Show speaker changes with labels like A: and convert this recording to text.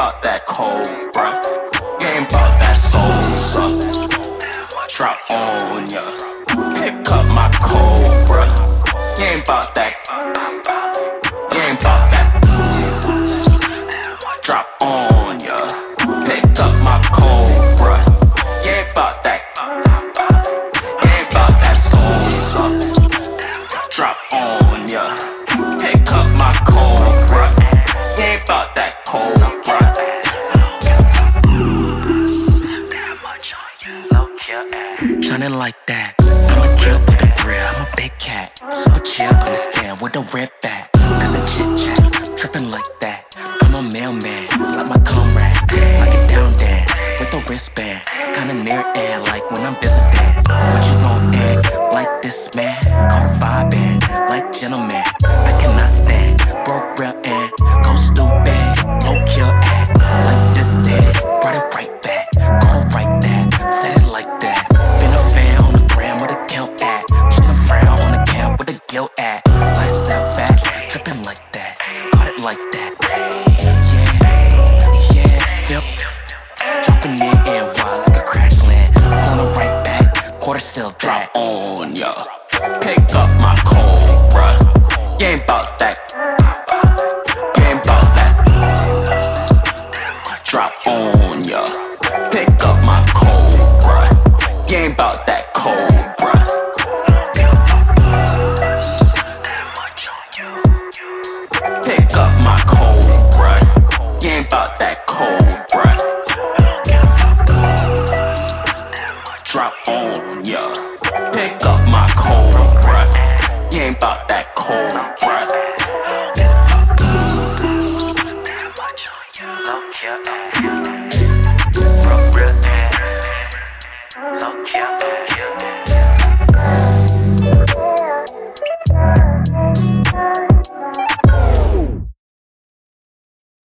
A: bout that cobra. You ain't bout that Sosa. Drop on ya. Pick up my cobra. You ain't bout that. You ain't bout that. Drop on ya. Pick up my cobra. You ain't bout that. You ain't bout that Sosa. Drop on ya. Pick up my cobra.
B: Shining like that. I'ma kill for the grill. I'm a big cat. Super chill, understand with the red back. Got the chit chats, tripping like that. I'm a mailman, like my comrade. Like it down there with the wristband. Kinda near air, like when I'm visiting. What you gon' act like this man? Call the vibe in, like gentleman. I cannot stand broke real and go stupid. Low kill seal drop.
A: On ya. Pick up my cobra. You ain't bout that. You ain't bout that. Drop on ya. Pick up my cobra. You ain't bout that cobra. That cobra. Drop on ya.